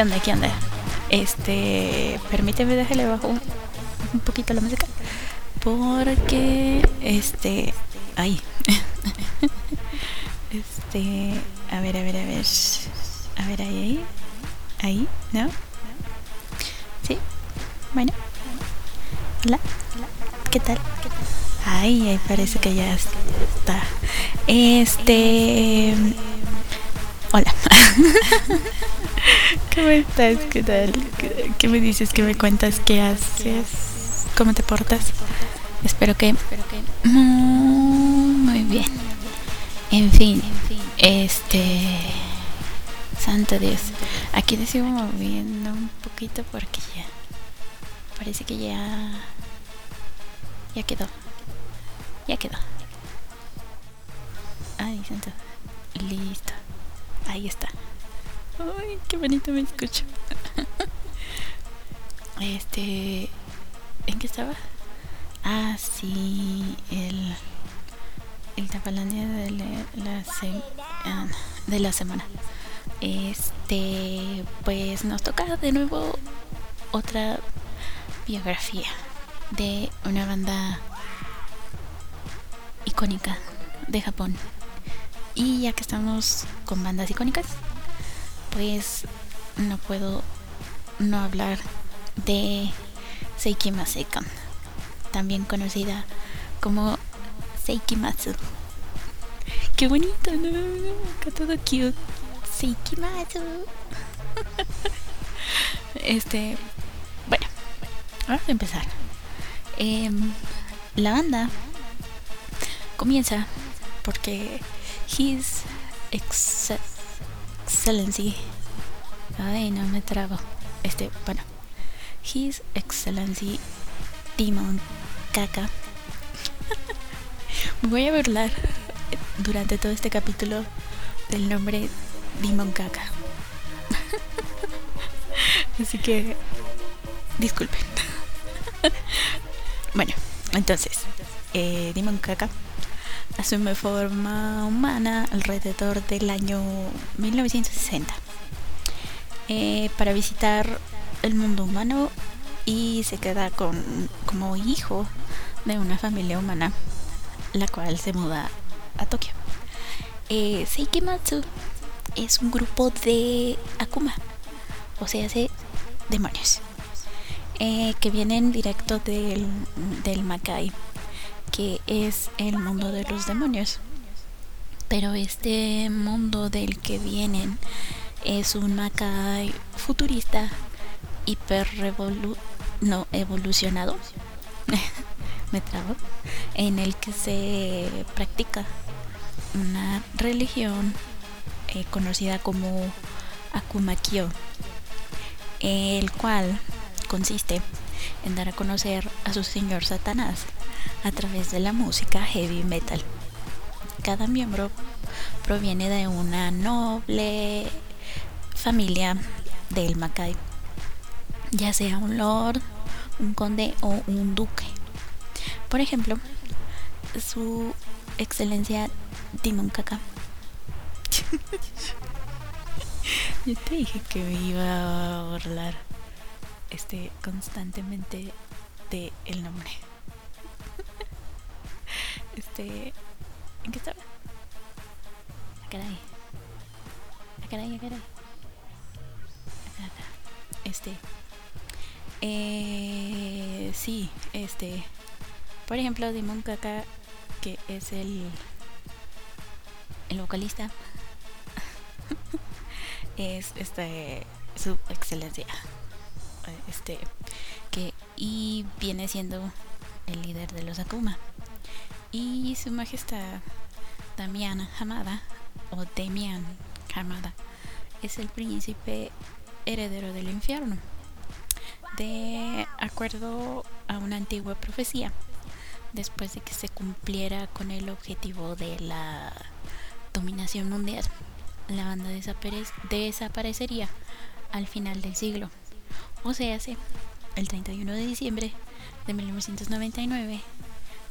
¿Qué onda? ¿Qué onda? Este, permíteme déjale bajo un poquito la música porque este, ay. Este, a ver, a ver, a ver. A ver ahí, ahí. Ahí, ¿no? Sí. Bueno. Hola. ¿Qué tal? Ay, ahí parece que ya está. Este. Hola. ¿Cómo estás? ¿Qué tal? ¿Qué me dices? ¿Qué me cuentas? ¿Qué haces? ¿Cómo te portas? Espero que muy bien. En fin, este. Santo Dios. Aquí te sigo moviendo un poquito porque ya. Parece que ya. Ya quedó. Ya quedó. Ay, santo. Listo. Ahí está. Ay, qué bonito me escucho. este. ¿En qué estaba? Ah, sí, el, el Tapalandia de la, ah, de la semana. Este, pues nos toca de nuevo otra biografía de una banda icónica de Japón. Y ya que estamos con bandas icónicas, pues no puedo no hablar de Seiki Masekan, también conocida como Seiki Matsu. Qué bonito, ¿no? Acá todo cute. Seiki Matsu. Este, bueno, vamos a empezar. Em, la banda comienza porque His Excellency. Ay, no me trago. Este, bueno. His Excellency Demon me voy a burlar durante todo este capítulo del nombre Demon Kaka. Así que disculpen. bueno, entonces, eh, Demon Kaka asume forma humana alrededor del año 1960 eh, para visitar el mundo humano y se queda con como hijo de una familia humana la cual se muda a Tokio. Eh, Seikimatsu es un grupo de Akuma, o sea, hace demonios, eh, que vienen directo del, del Makai que es el mundo de los demonios. Pero este mundo del que vienen es un Makai futurista hiper no evolucionado. Me trago. En el que se practica una religión eh, conocida como Akumakyo, el cual consiste en dar a conocer a su señor Satanás a través de la música heavy metal. Cada miembro proviene de una noble familia del Makai, ya sea un lord, un conde o un duque. Por ejemplo, su excelencia Dimon Kaka. Yo te dije que me iba a burlar este constantemente de el nombre. Este. ¿En qué estaba? A ah, caray. A ah, caray, a ah, caray. Acá, Este. Eh, sí, este. Por ejemplo, Dimon Kaka, que es el. El vocalista. es este. Su excelencia. Este. Que. Y viene siendo el líder de los Akuma y su majestad Damián Hamada o Damian Hamada es el príncipe heredero del infierno. De acuerdo a una antigua profecía, después de que se cumpliera con el objetivo de la dominación mundial, la banda desaparecería al final del siglo. O sea, el 31 de diciembre de 1999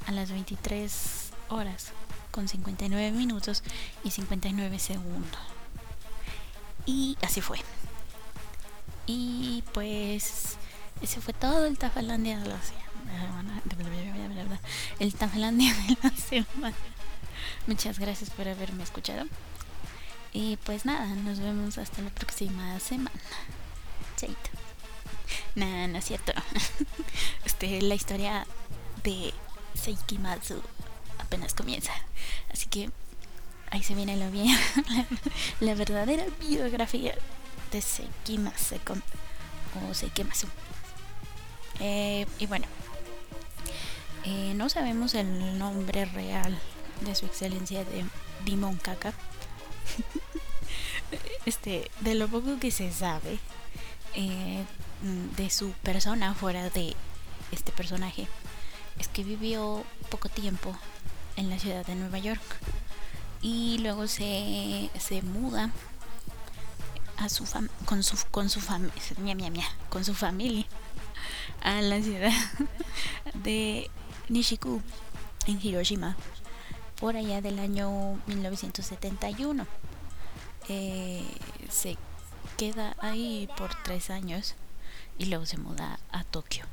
a las 23 horas con 59 minutos y 59 segundos. Y así fue. Y pues ese fue todo el Tafalandia de la semana. El Tafalandia de la semana. Muchas gracias por haberme escuchado. Y pues nada, nos vemos hasta la próxima semana. Chaito. Nah, no es cierto. Este, la historia de Seikimatsu apenas comienza. Así que ahí se viene bien. la, verdadera biografía de Seikimatsu o Seikimatsu. Eh, y bueno, eh, no sabemos el nombre real de su excelencia de Dimon Kaka. este, de lo poco que se sabe eh, de su persona fuera de este personaje es que vivió poco tiempo en la ciudad de Nueva York y luego se, se muda a su con su con su familia con su familia a la ciudad de Nishiku en Hiroshima por allá del año 1971 eh, se queda ahí por tres años y luego se muda a Tokio.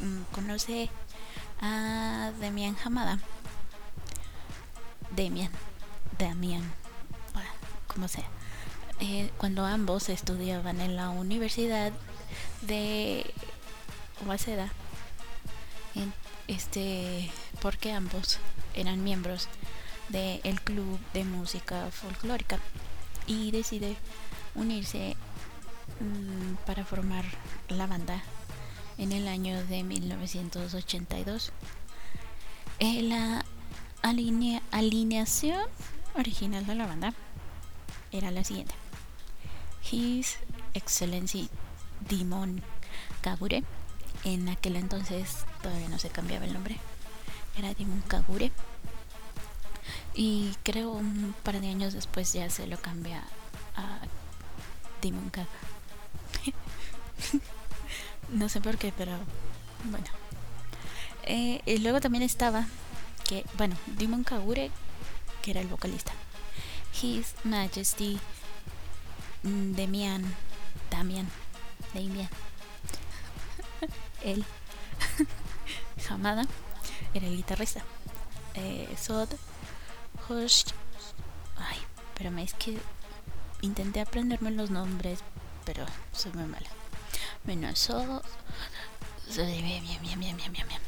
Mm, conoce a Demian Hamada. Demian Damian como sea. Eh, cuando ambos estudiaban en la universidad de Waseda este porque ambos eran miembros del club de música folclórica y decide unirse mm, para formar la banda en el año de 1982. Eh, la alineación original de la banda era la siguiente. His Excellency Dimon Kagure. En aquel entonces todavía no se cambiaba el nombre. Era Dimon Kagure. Y creo un par de años después ya se lo cambia a Demon Kaga. no sé por qué, pero bueno. Eh, y luego también estaba que, bueno, Demon Kagure, que era el vocalista. His Majesty Demian, Damian, Damian. Él, Hamada, era el guitarrista. Eh, Sod Ay, pero me es que intenté aprenderme los nombres, pero soy muy mala. Bueno, so. Bien, bien.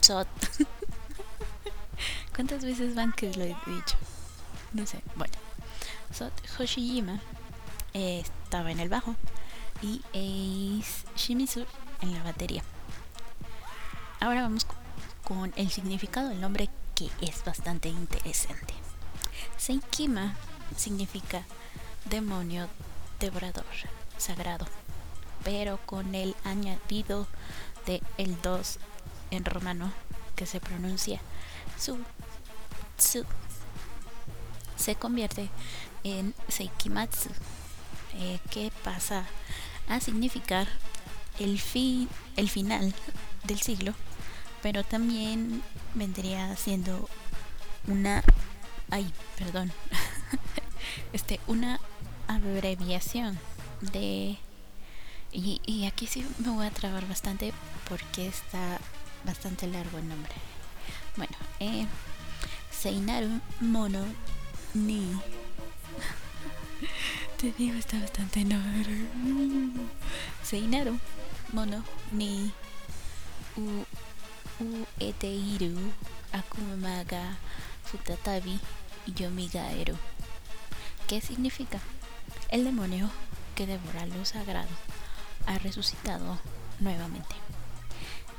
Sot. ¿Cuántas veces van que lo he dicho? No sé. Bueno, Sot Hoshijima eh, estaba en el bajo y Ace Shimizu en la batería. Ahora vamos con el significado del nombre es bastante interesante. Seikima significa demonio devorador, sagrado, pero con el añadido de el 2 en romano que se pronuncia. Su, su se convierte en Seikimatsu, eh, que pasa a significar el, fin, el final del siglo pero también vendría siendo una ay perdón este una abreviación de y, aquí sí me voy a trabar bastante porque está bastante largo el nombre. Bueno eh, Seinaru Mono Ni. Te digo está bastante largo. Seinaru Mono Ni. U Ueteiru Akuma ga Futatabi Yomigaeru. ¿Qué significa? El demonio que devora lo sagrado ha resucitado nuevamente.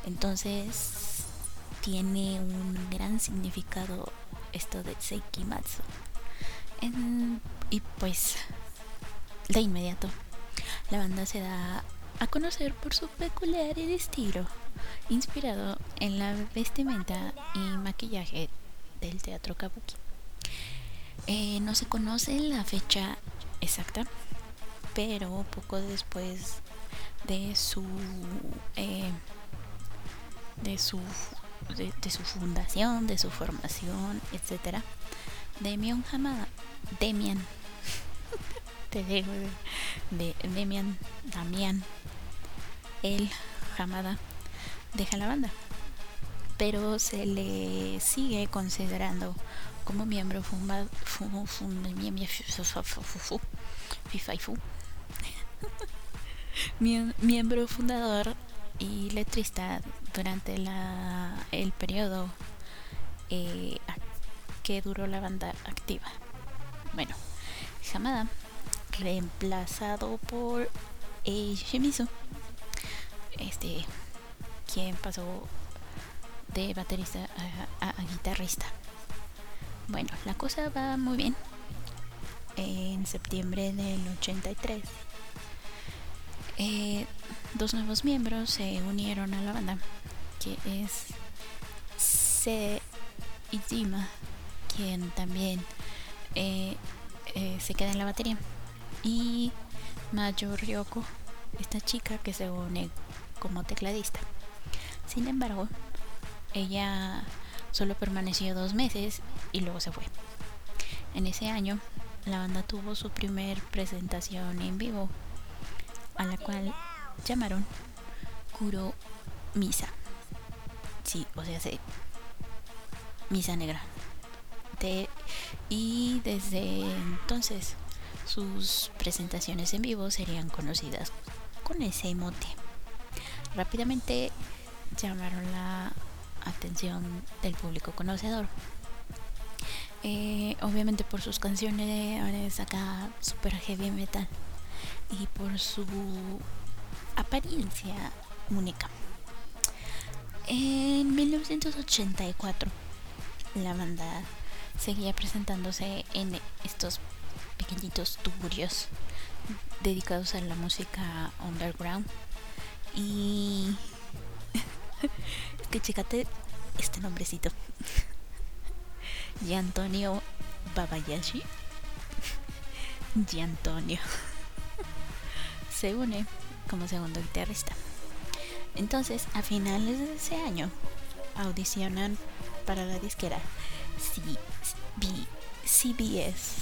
Entonces tiene un gran significado esto de Seikimatsu. y pues de inmediato la banda se da a conocer por su peculiar estilo inspirado en la vestimenta y maquillaje del teatro kabuki. Eh, no se conoce la fecha exacta, pero poco después de su eh, de su de, su fundación, de su formación, etcétera, Demian Hamada, Demian te digo, de, Demian, Damián, el Hamada, deja la banda. Pero se le sigue considerando como miembro miembro fundador y letrista durante la, el periodo eh, que duró la banda activa. Bueno, Hamada, reemplazado por eh, Shimizu, este, quien pasó de baterista a, guitarrista. Bueno, la cosa va muy bien. En septiembre del 83, eh, dos nuevos miembros se unieron a la banda, que es Se Izima, quien también eh, eh, se queda en la batería, y Mayo Ryoko, esta chica que se une como tecladista. Sin embargo, ella solo permaneció dos meses y luego se fue. En ese año, la banda tuvo su primer presentación en vivo, a la cual llamaron Kuro Misa. Sí, o sea, se Misa Negra. y desde entonces sus presentaciones en vivo serían conocidas con ese mote. Rápidamente llamaron la atención del público conocedor. Eh, obviamente por sus canciones acá super heavy metal y por su apariencia única. En 1984 la banda seguía presentándose en estos pequeñitos tuburios dedicados a la música underground y que chécate este nombrecito. Y Antonio Babayashi. Y Antonio se une como segundo guitarrista. Entonces, a finales de ese año, audicionan para la disquera CBS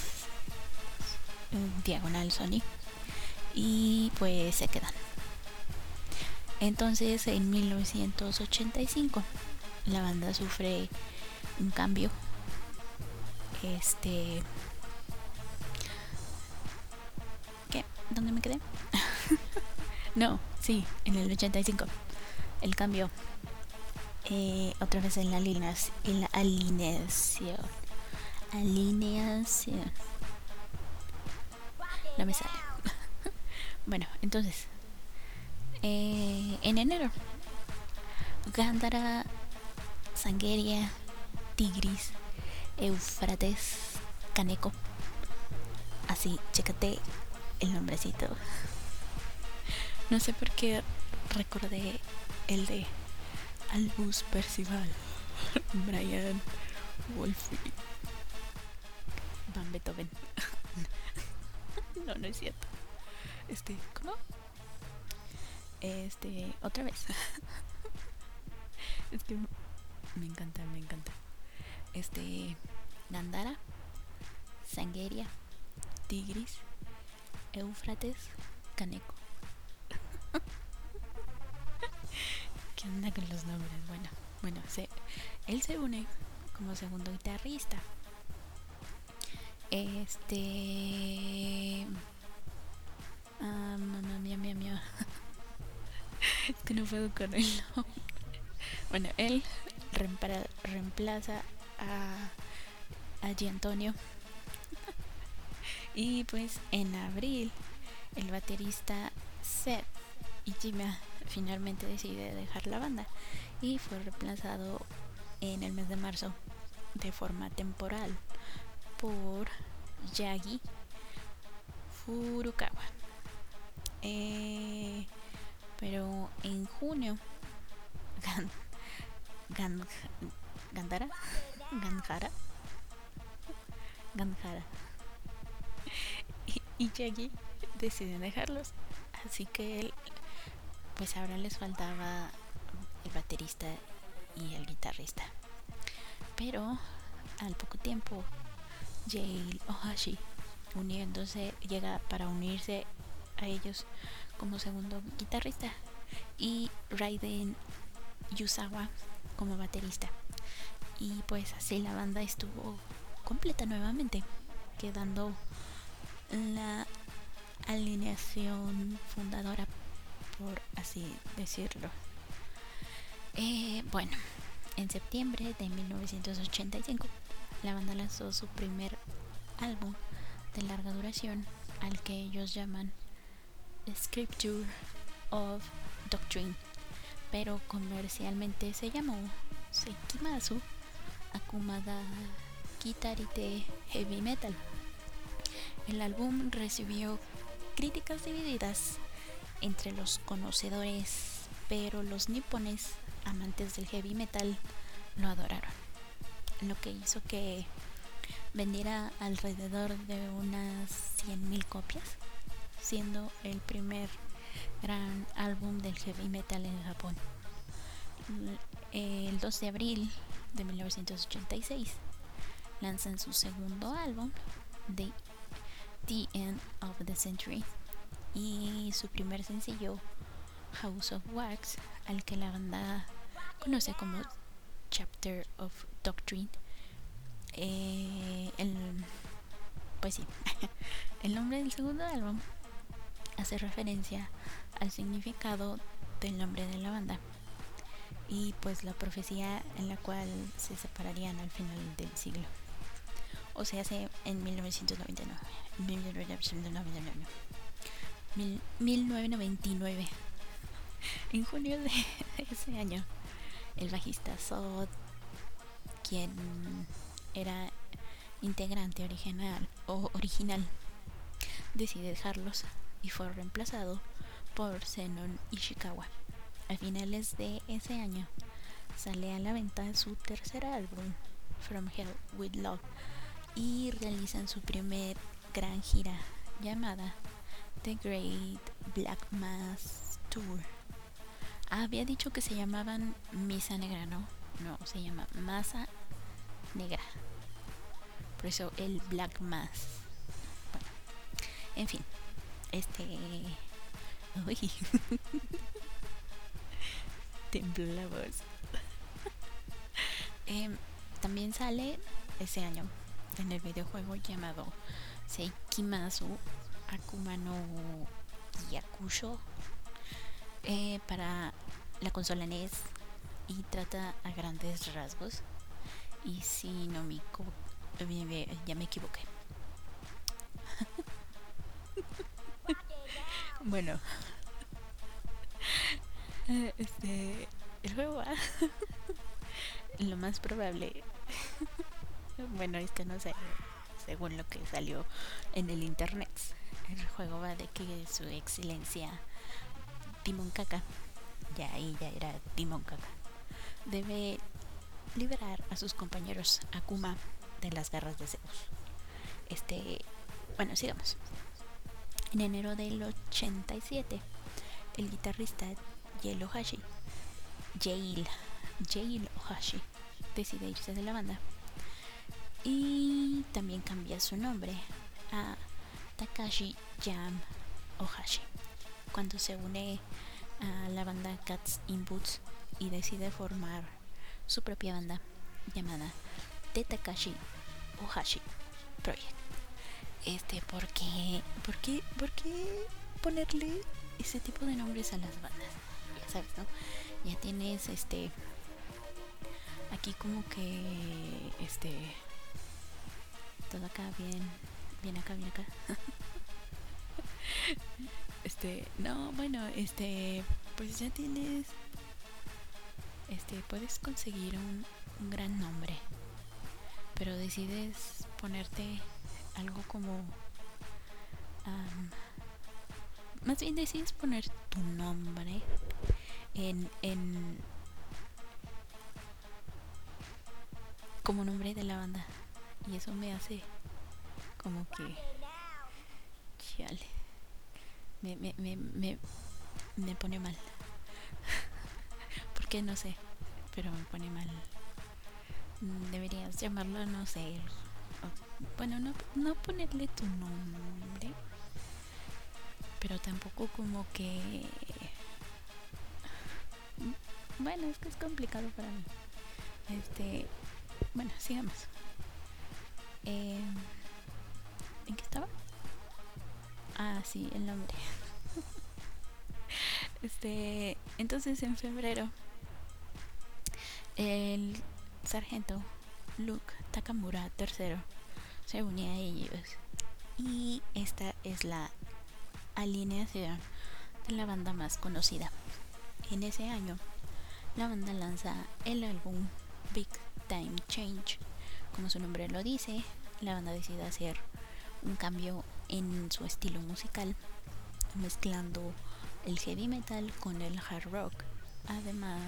Diagonal Sony y pues se quedan. Entonces en 1985 la banda sufre un cambio. Este... ¿Dónde me quedé? no, sí, en el 85. El cambio. Eh, otra vez en la, en la alineación. Alineación. No me sale. bueno, entonces eh, en enero. Gándara, Sangueria, Tigris, Eufrates, Caneco. Así, chécate el nombrecito. No sé por qué recordé el de Albus Percival, Brian Wolfie, Van Beethoven. no, no es cierto. Este, ¿cómo? Este, otra vez. es que me encanta, me encanta. Este, Gandara, Sangueria, Tigris, Éufrates, Caneco. ¿Qué onda con los nombres? Bueno, bueno, se, él se une como segundo guitarrista. Este. Ah, mamá mía, mía, mía. es que no puedo con él. bueno, él reemplaza a, a Antonio. Y pues en abril, el baterista Seth Ichima finalmente decide dejar la banda y fue reemplazado en el mes de marzo de forma temporal por Yagi Furukawa. Eh, pero en junio, Gan, Gandara, Ganjara, Ganjara y, Yagi deciden dejarlos. Así que él, pues ahora les faltaba el baterista y el guitarrista. Pero al poco tiempo, Jay Ohashi uniéndose, llega para unirse a ellos como segundo guitarrista y Raiden Yusawa como baterista. Y pues así la banda estuvo completa nuevamente, quedando la alineación fundadora, por así decirlo. Eh, bueno, en septiembre de 1985, la banda lanzó su primer álbum de larga duración, al que ellos llaman Scripture of Doctrine, pero comercialmente se llamó Seikimasu Akumada Kitarite Heavy Metal. El álbum recibió críticas divididas entre los conocedores, pero los nipones amantes del heavy metal lo adoraron, lo que hizo que vendiera alrededor de unas 100.000 copias, siendo el primer gran álbum del heavy metal en Japón. El 2 de abril de 1986 lanzan su segundo álbum, The, the End of the Century, y su primer sencillo, House of Wax, al que la banda conoce como Chapter of Doctrine. Eh, el, pues sí, el nombre del segundo álbum hace referencia al significado del nombre de la banda y pues la profecía en la cual se separarían al final del siglo. O sea, en 1999. 1999. 1999. En junio de ese año, el bajista Sod, quien era integrante original o original, decide dejarlos y fue reemplazado por Zenon Ishikawa. A finales de ese año sale a la venta su tercer álbum, From Hell with Love, y realizan su primer gran gira llamada The Great Black Mass Tour. había dicho que se llamaban Misa Negra, ¿no? No, se llama Masa Negra. Por eso el Black Mass. Bueno, en fin, este. Uy. Tembló la voz. Em, también sale ese año en el videojuego llamado Seikimasu Akumano Yakusho eh, para la consola NES y trata a grandes rasgos. Y si no me ya me equivoqué. Bueno. Este el juego lo más probable bueno es que no sé según lo que salió en el internet el juego va de que su excelencia Timon Kaka ya ahí ya era Timon Kaka debe liberar a sus compañeros Akuma de las garras de Zeus. Este bueno sigamos. En enero del 87 el guitarrista Yel Ohashi Jail Jail Ohashi decide irse de la banda y también cambia su nombre a Takashi Jam Ohashi cuando se une a la banda Cats in Boots y decide formar su propia banda llamada The Takashi Ohashi Project. Este, ¿por qué, por qué, por qué ponerle ese tipo de nombres a las bandas? Ya sabes, ¿no? Ya tienes este aquí como que este todo acá bien bien acá bien acá. Este no bueno este pues ya tienes este puedes conseguir un, gran nombre pero decides ponerte algo como más bien decides poner tu nombre en, en como nombre de la banda y eso me hace como que chale me, me, me, me, me pone mal porque no sé pero me pone mal deberías llamarlo no sé bueno, no, no ponerle tu nombre, pero tampoco como que... Bueno, es que es complicado para mí. Este, bueno, sigamos. Eh, ¿En qué estaba? Ah, sí, el nombre. este, entonces en febrero, el sargento Luke Takamura III se unía a ellos. Y esta es la alineación de la banda más conocida. En ese año, la banda lanza el álbum Big Time Change. Como su nombre lo dice, la banda decide hacer un cambio en su estilo musical, mezclando el heavy metal con el hard rock, además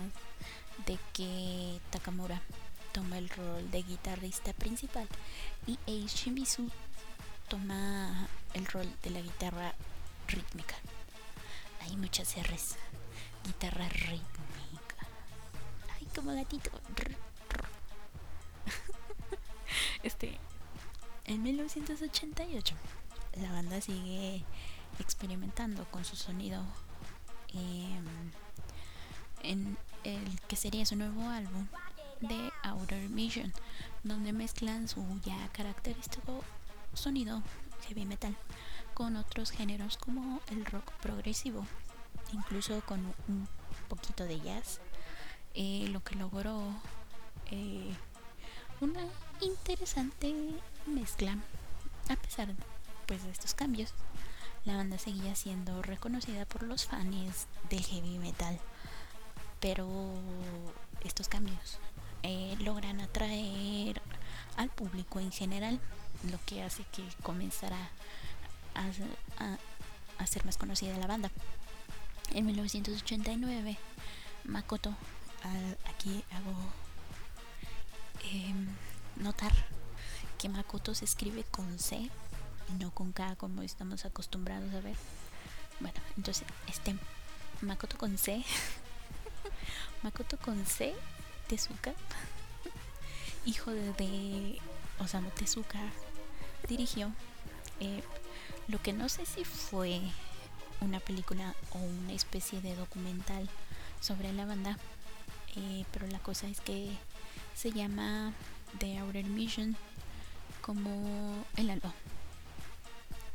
de que Takamura toma el rol de guitarrista principal y Eiji Shimizu toma el rol de la guitarra rítmica. Hay muchas R's. Guitarra rítmica. Ay, como gatito. Este, en 1988, la banda sigue experimentando con su sonido em, en el que sería su nuevo álbum de Outer Mission, donde mezclan su ya característico sonido heavy metal con otros géneros como el rock progresivo, incluso con un poquito de jazz, eh, lo que logró eh, una interesante mezcla. A pesar pues, de estos cambios, la banda seguía siendo reconocida por los fans del heavy metal. Pero estos cambios eh, logran atraer al público en general, lo que hace que comenzara a, ser más conocida la banda. En 1989, Makoto, aquí hago Em, notar que Makoto se escribe con C y no con K como estamos acostumbrados a ver. Bueno, entonces este Makoto con C, Makoto con C, Tezuka, hijo de, Osamu Tezuka, dirigió eh, lo que no sé si fue una película o una especie de documental sobre la banda, eh, pero la cosa es que se llama The Outer Mission como el alba.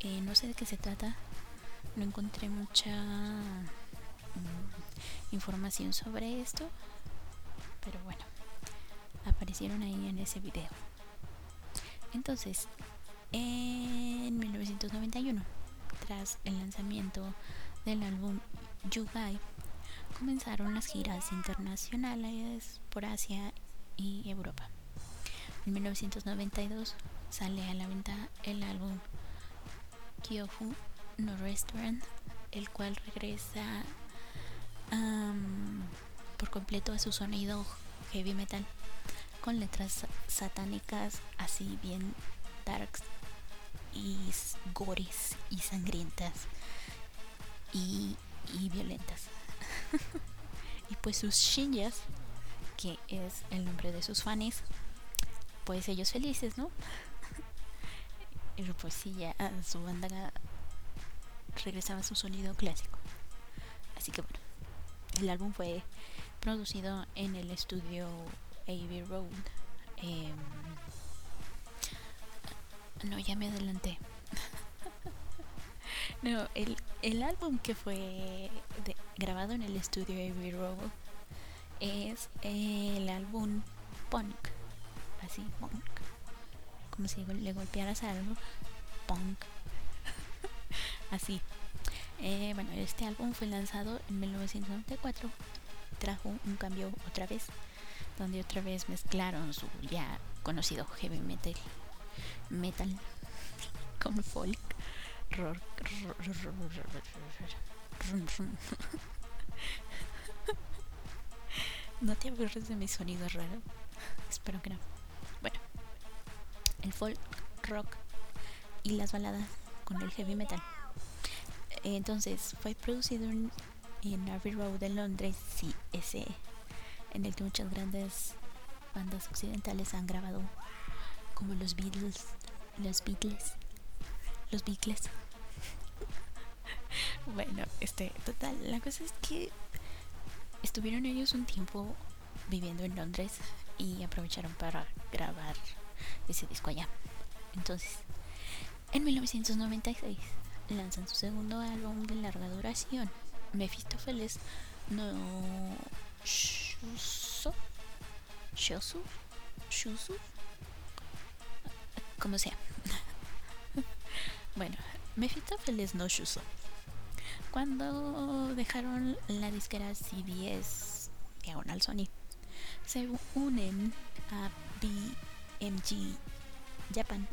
Eh, no sé de qué se trata, no encontré mucha mm, información sobre esto, pero bueno, aparecieron ahí en ese video. Entonces, en 1991, tras el lanzamiento del álbum You Guy, comenzaron las giras internacionales por Asia y Europa. En 1992 sale a la venta el álbum Kyofu No Restaurant, el cual regresa por completo a su sonido heavy metal con letras satánicas así bien darks y gores y sangrientas y, y violentas. y pues sus shinjas que es el nombre de sus fans, pues ellos felices, ¿no? Pues sí, ya su banda regresaba a su sonido clásico. Así que bueno, el álbum fue producido en el estudio Abbey Road. Em, no, ya me adelanté. no, el, el álbum que fue grabado en el estudio Abbey Road es el álbum Punk. Así, Punk. Como si le golpearas algo. Punk. así. Eh, bueno, este álbum fue lanzado en 1994. Trajo un cambio otra vez. Donde otra vez mezclaron su ya conocido heavy metal. Metal. Con folk. Rock. ¿No te aburres de mi sonido raro? Espero que no. El folk, rock y las baladas con el heavy metal. Entonces, fue producido en, Abbey Road de Londres, sí, ese en el que muchas grandes bandas occidentales han grabado como los Beatles, los Beatles, los Beatles. bueno, este, total, la cosa es que estuvieron ellos un tiempo viviendo en Londres y aprovecharon para grabar ese disco allá. Entonces, en 1996 lanzan su segundo álbum de larga duración, Mephistopheles no Shuso, Shusu, Shusu, como sea. bueno, Mephistopheles no Shuso. Cuando dejaron la disquera CBS diagonal Sony, se unen a BMG Japan.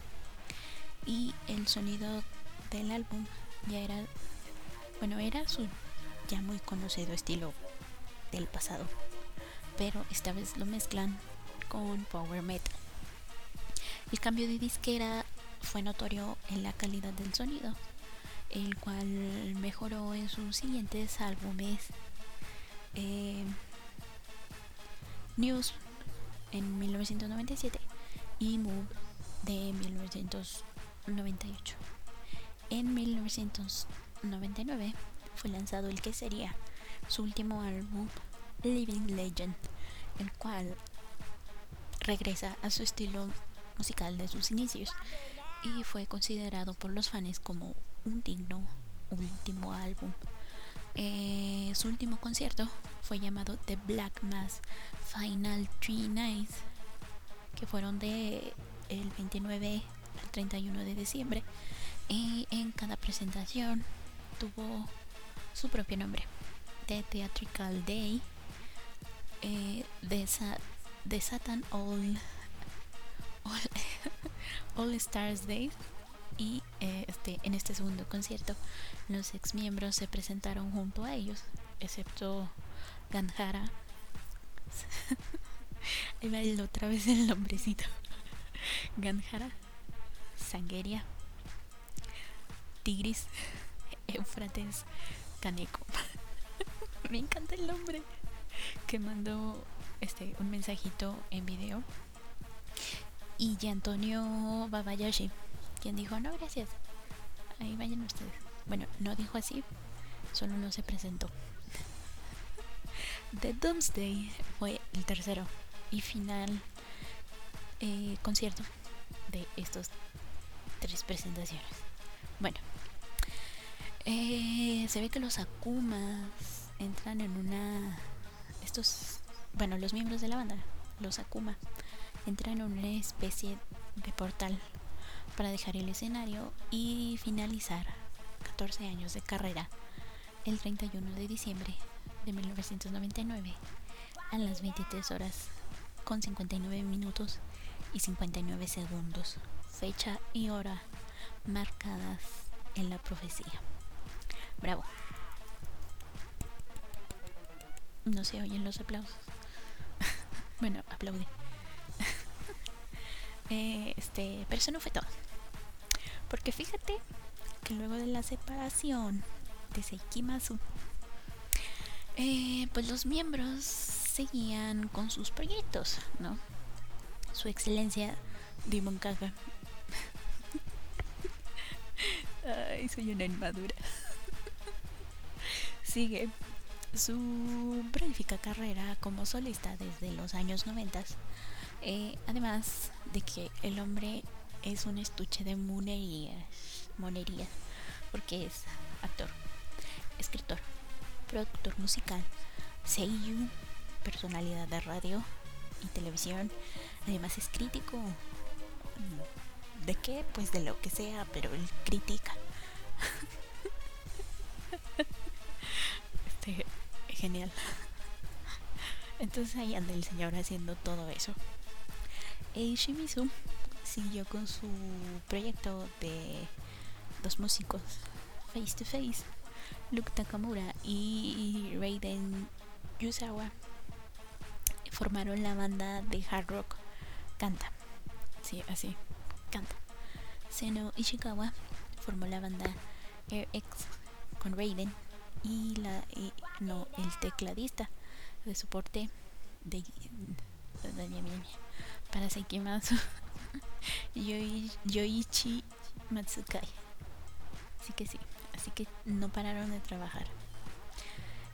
Y el sonido del álbum ya era bueno era su ya muy conocido estilo del pasado pero esta vez lo mezclan con power metal. El cambio de disquera fue notorio en la calidad del sonido el cual mejoró en sus siguientes álbumes eh, News en 1997 de 1998. En 1999 fue lanzado el que sería su último álbum, Living Legend, el cual regresa a su estilo musical de sus inicios y fue considerado por los fans como un digno último álbum. Eh, su último concierto fue llamado The Black Mass Final Three Nights, que fueron de el 29 al 31 de diciembre. Y en cada presentación tuvo su propio nombre: The Theatrical Day, eh, The, Satan All, All, Stars Day. Y eh, este, en este segundo concierto, los ex miembros se presentaron junto a ellos, excepto Ganjara. Ahí va otra vez el nombrecito. Ganjara, Sangeria, Tigris, Eufrates, Caneco. Me encanta el nombre. Que mandó este un mensajito en video. Y Antonio Babayashi, quien dijo, no, gracias. Ahí vayan ustedes. Bueno, no dijo así, solo no se presentó. The Doomsday fue el tercero y final eh, concierto de estos tres presentaciones. Bueno, eh, se ve que los Akumas entran en una. Estos, bueno, los miembros de la banda, los Akuma, entran en una especie de portal para dejar el escenario y finalizar 14 años de carrera el 31 de diciembre de 1999 a las 23 horas con 59 minutos y 59 segundos, fecha y hora marcadas en la profecía. Bravo. No se oyen los aplausos. bueno, aplaude. Eh, este, pero eso no fue todo. Porque fíjate que luego de la separación de Seikimasu, eh, pues los miembros seguían con sus proyectos, ¿no? Su excelencia Dimon Kaga. Ay, soy una inmadura. Sigue su prolífica carrera como solista desde los años 90. Eh, además de que el hombre es un estuche de monerías, monerías, porque es actor, escritor, productor musical, seiyuu, personalidad de radio y televisión. Además es crítico. ¿De qué? Pues de lo que sea, pero él critica. este, genial. Entonces ahí anda el señor haciendo todo eso. Y Shimizu siguió con su proyecto de dos músicos face to face, Luke Takamura y Raiden Yusawa formaron la banda de hard rock Canta. Sí, así, Canta. Seno Ishikawa formó la banda Air X con Raiden y la no el tecladista de soporte de, para Seikimasu Yoichi Matsukai. Así que sí, así que no pararon de trabajar.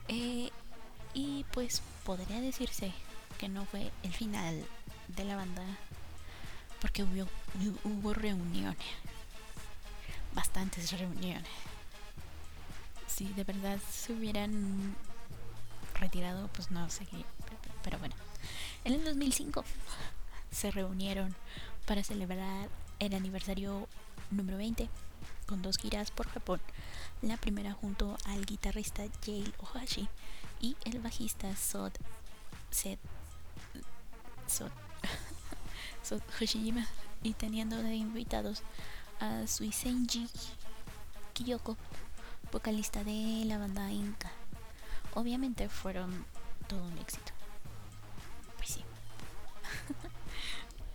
Eh, y pues podría decirse que no fue el final de la banda porque hubo, hubo reuniones, bastantes reuniones. Si de verdad se hubieran retirado, pues no sé qué, pero bueno. En el 2005 se reunieron para celebrar el aniversario número 20 con dos giras por Japón. La primera junto al guitarrista Jay Ohashi y el bajista Sod Sed Sod, Sod Hoshijima y teniendo de invitados a Suisenji Kiyoko, vocalista de la banda Inca. Obviamente fueron todo un éxito. Pues sí.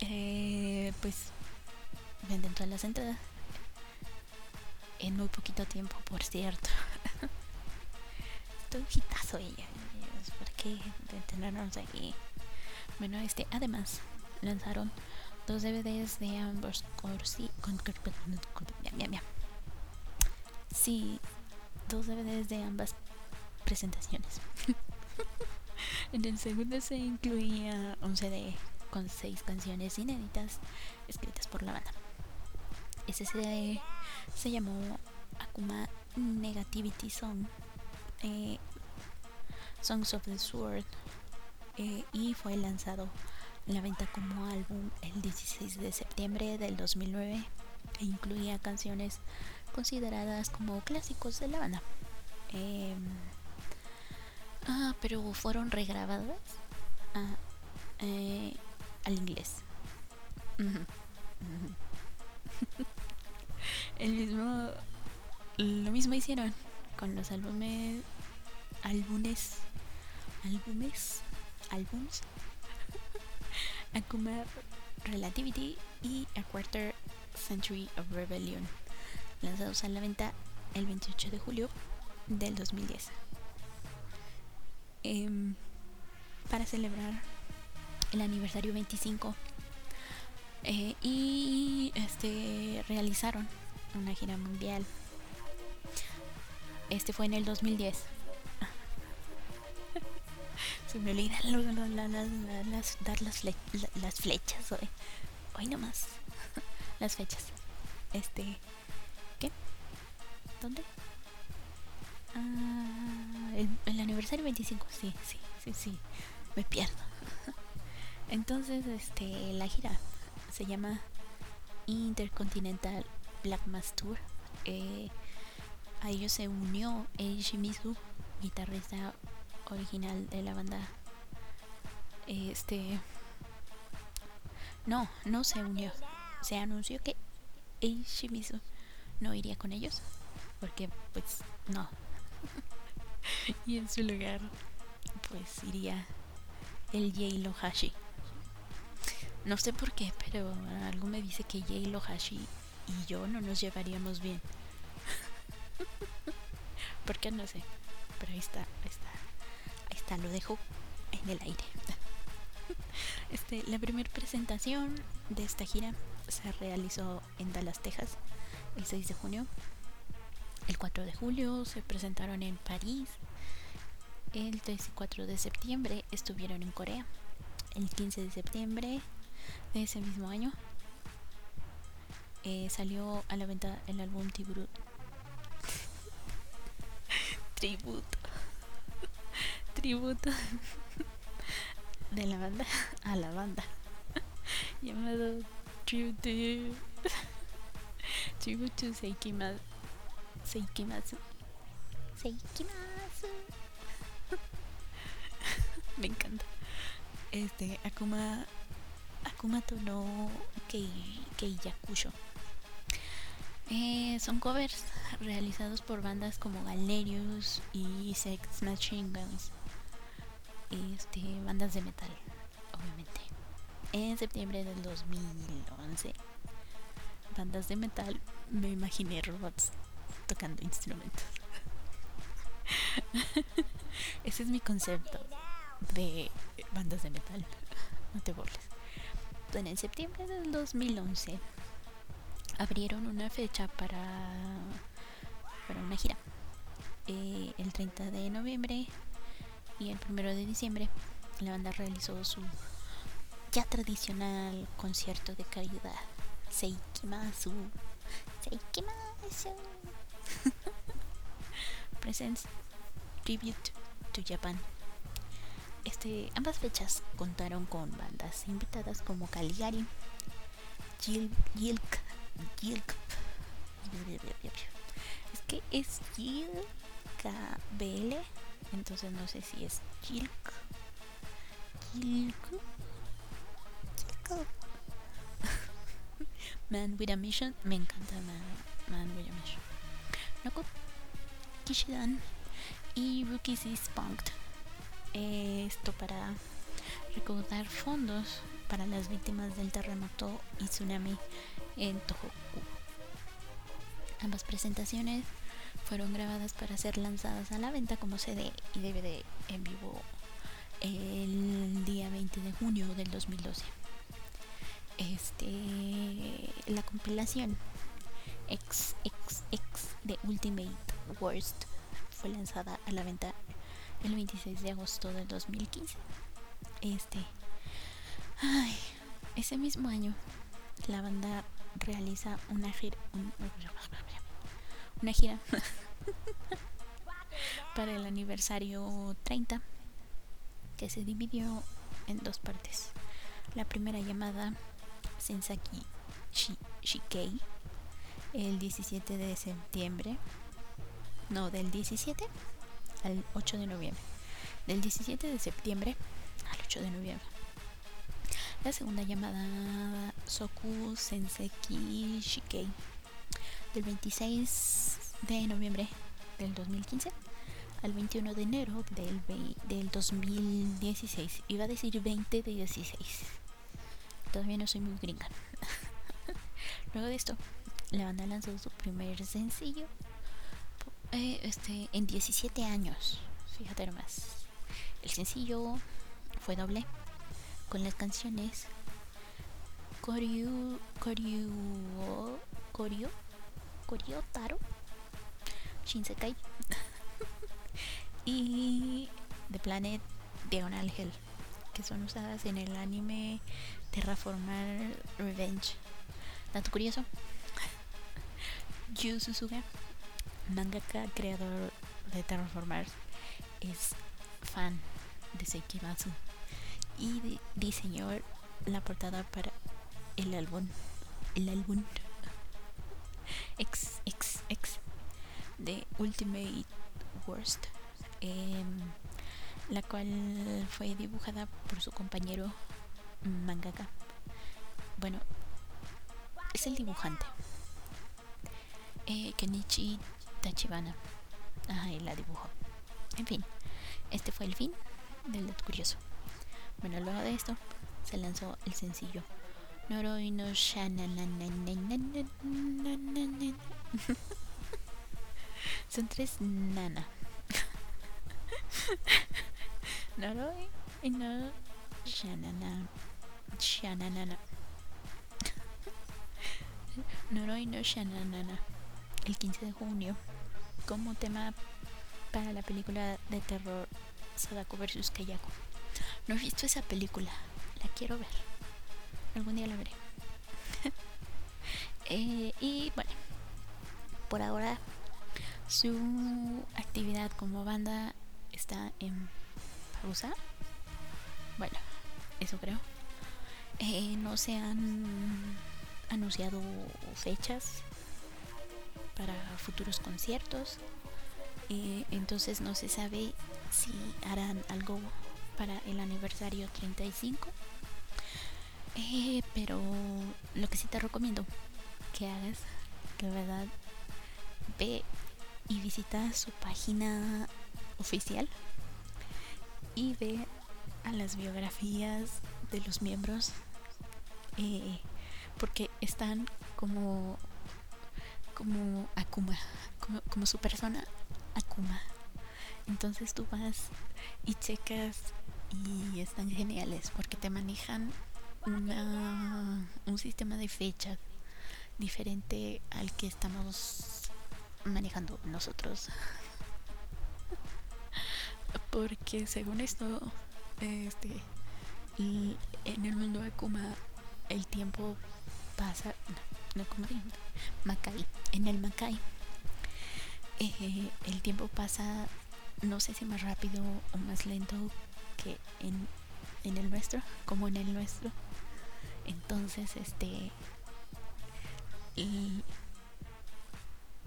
eh, pues venden todas las entradas. En muy poquito tiempo, por cierto. Todo un hitazo ella. ¿Por qué tenernos ahí? Bueno, este, además, lanzaron dos DVDs de ambos corsi con, Sí, dos DVDs de ambas presentaciones. en el segundo se incluía un CD con seis canciones inéditas escritas por la banda. Ese CD se llamó Akuma Negativity Song, eh, Songs of the Sword, eh, y fue lanzado en la venta como álbum el 16 de septiembre del 2009 e incluía canciones consideradas como clásicos de la banda. Eh, Ah, pero fueron regrabadas ah, eh, al inglés. El mismo, lo mismo hicieron con los álbumes, álbumes, álbumes, álbums, Akuma Relativity y A Quarter Century of Rebellion, lanzados a la venta el 28 de julio del 2010. Em, para celebrar el aniversario 25 eh, y este realizaron una gira mundial este fue en el 2010 me olvidan las, dar las, las flechas hoy hoy nomás las fechas este ¿qué? ¿dónde? Ah, el, aniversario 25, sí, sí, sí, sí, me pierdo. Entonces, este, la gira se llama Intercontinental Black Mass Tour. Eh, a ellos se unió el Shimizu, guitarrista original de la banda. Este, no, no se unió. Se anunció que el Shimizu no iría con ellos porque pues no y en su lugar, pues iría el Jay Lohashi. No sé por qué, pero algo me dice que Jay Lohashi y yo no nos llevaríamos bien. ¿Por qué? No sé. Pero ahí está, ahí está. Lo dejo en el aire. Este, la primera presentación de esta gira se realizó en Dallas, Texas, el 6 de junio el 4 de julio se presentaron en París. El 3 y 4 de septiembre estuvieron en Corea. El 15 de septiembre de ese mismo año eh, salió a la venta el álbum Tiburut. Tributo. Tributo de la banda a la banda llamado Tribute Tribute to Seikima Seikimasu. Seikimasu. Me encanta. Este, Akuma. Akuma no Kei, Keiyakusho. Eh, son covers realizados por bandas como Galerius y Sex Machine Guns. Este, bandas de metal, obviamente. En septiembre del 2011, bandas de metal, me imaginé robots tocando instrumentos. Ese es mi concepto de bandas de metal. No te burles. bueno, en septiembre del 2011 abrieron una fecha para, para una gira. Eh, el 30 de noviembre y el 1 de diciembre la banda realizó su ya tradicional concierto de caridad. Seikimasu. Seikimasu. Presents Tribute to Japan. Este, ambas fechas contaron con bandas invitadas como Caligari, Gil, Gilk, Gilk, es que es Gilk entonces no sé si es Gilk, Gilk, Gilk. Man with a Mission, me encanta Man, with a Mission. Noko, Kishidan y Rookies is Punked. Esto para recaudar fondos para las víctimas del terremoto y tsunami en Tohoku. Ambas presentaciones fueron grabadas para ser lanzadas a la venta como CD y DVD en vivo el día 20 de junio del 2012. Este, la compilación XXX de Ultimate Worst fue lanzada a la venta el 26 de agosto del 2015. Este, ese mismo año la banda realiza una gira, una gira para el aniversario 30 que se dividió en dos partes. La primera llamada Sensaki Shikei el 17 de septiembre, no, del 17 al 8 de noviembre. Del 17 de septiembre al 8 de noviembre. La segunda llamada Soku Senseki Shikei del 26 de noviembre del 2015 al 21 de enero del, del 2016. Iba a decir 20 de 16. Todavía no soy muy gringa. Luego de esto, la banda lanzó su primer sencillo eh, este, en 17 años. Fíjate nomás. El sencillo fue doble con las canciones Koryu Koryu Koryu Koryu Taro Shinsekai. Y The Planet Diagonal Hell que son usadas en el anime Terraformar Revenge. Dato curioso. Yu Susuga mangaka creador de Terraformar es fan de Seikimasu y diseñó la portada para el álbum el álbum. XXX de Ultimate Worst em, la cual fue dibujada por su compañero mangaka. Bueno es el dibujante eh, Kenichi Tachibana. Ajá, y la dibujó. En fin este fue el fin del dato curioso. Bueno, luego de esto se lanzó el sencillo Noroi no Son tres nana. Noroi no Shanana. Shananana. Noroi no Shananana. El 15 de junio. Como tema para la película de terror Sadako vs Kayako. No he visto esa película. La quiero ver. Algún día la veré. Eh, y bueno, por ahora su actividad como banda está en pausa. Bueno, eso creo. Eh, no se han anunciado fechas para futuros conciertos. Eh, entonces no se sabe si harán algo para el aniversario 35. Eh, pero lo que sí te recomiendo que hagas, que verdad, ve y visita su página oficial y ve a las biografías de los miembros eh, porque están como como Akuma como, como su persona Akuma. Entonces tú vas y checas y están geniales porque te manejan una, un sistema de fecha diferente al que estamos manejando nosotros. Porque según esto, este, en el mundo de Kuma el tiempo pasa, no, no como Makai, en el Makai eh, el tiempo pasa, no sé si más rápido o más lento que en, en el nuestro, como en el nuestro. Entonces, este, el,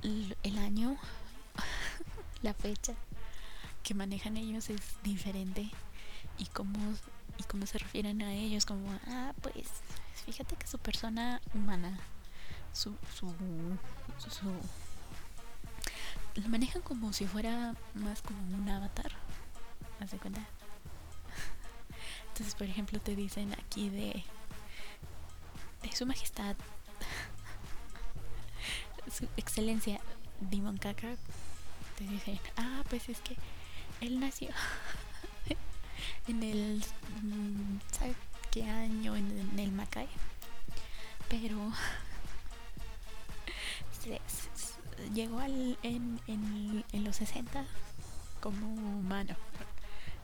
el año, la fecha que manejan ellos es diferente y cómo, y cómo se refieren a ellos como, ah, pues fíjate que su persona humana, su, su, su, lo manejan como si fuera más como un avatar, ¿haz de cuenta? Entonces, por ejemplo, te dicen aquí de, de su majestad, su excelencia, Dimon Kaka, te dicen, ah, pues es que él nació en el. Mm, ¿Sabes qué año? En, el Macay. Pero. llegó al, en, en, en los 60 como humano.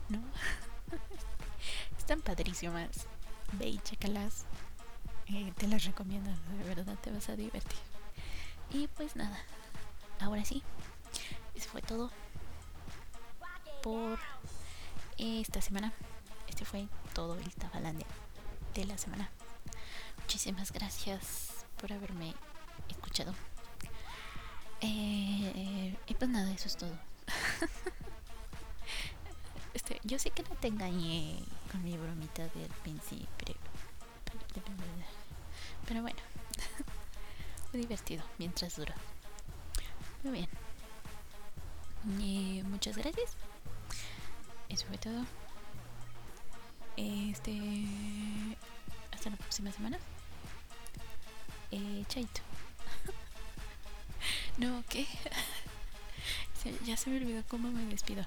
¿No? Están padrísimas. Ve y checalas. Eh, te las recomiendo, de verdad te vas a divertir. Y pues nada, ahora sí, eso fue todo por esta semana. Este fue todo el Tabalandia de la semana. Muchísimas gracias por haberme escuchado. Eh, y pues nada, eso es todo. este, yo sé que no te engañé con mi bromita del principio. Pero bueno, divertido mientras duró. Muy bien. Eh, muchas gracias eso fue todo. Este. Hasta la próxima semana. Eh, chaito. no, ¿qué? ya se me olvidó cómo me despido.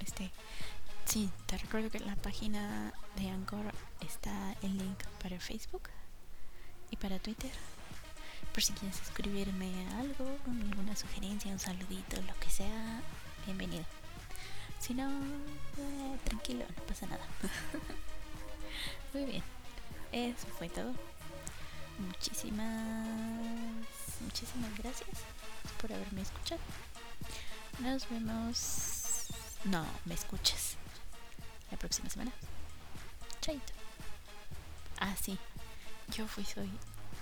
Este. Sí, te recuerdo que en la página de Anchor está el link para Facebook y para Twitter. Por si quieres escribirme algo, alguna sugerencia, un saludito, lo que sea, bienvenido. Si no, eh, tranquilo, no pasa nada. Muy bien, eso fue todo. Muchísimas, muchísimas gracias por haberme escuchado. Nos vemos. No, me escuchas la próxima semana. Chaito. Ah, sí. Yo fui, soy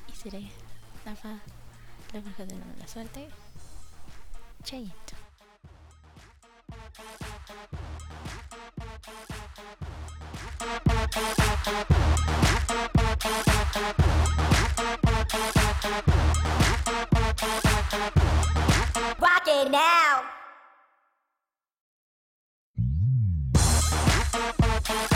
y seré la fa, la bruja de la suerte. Chaito. Rock it now.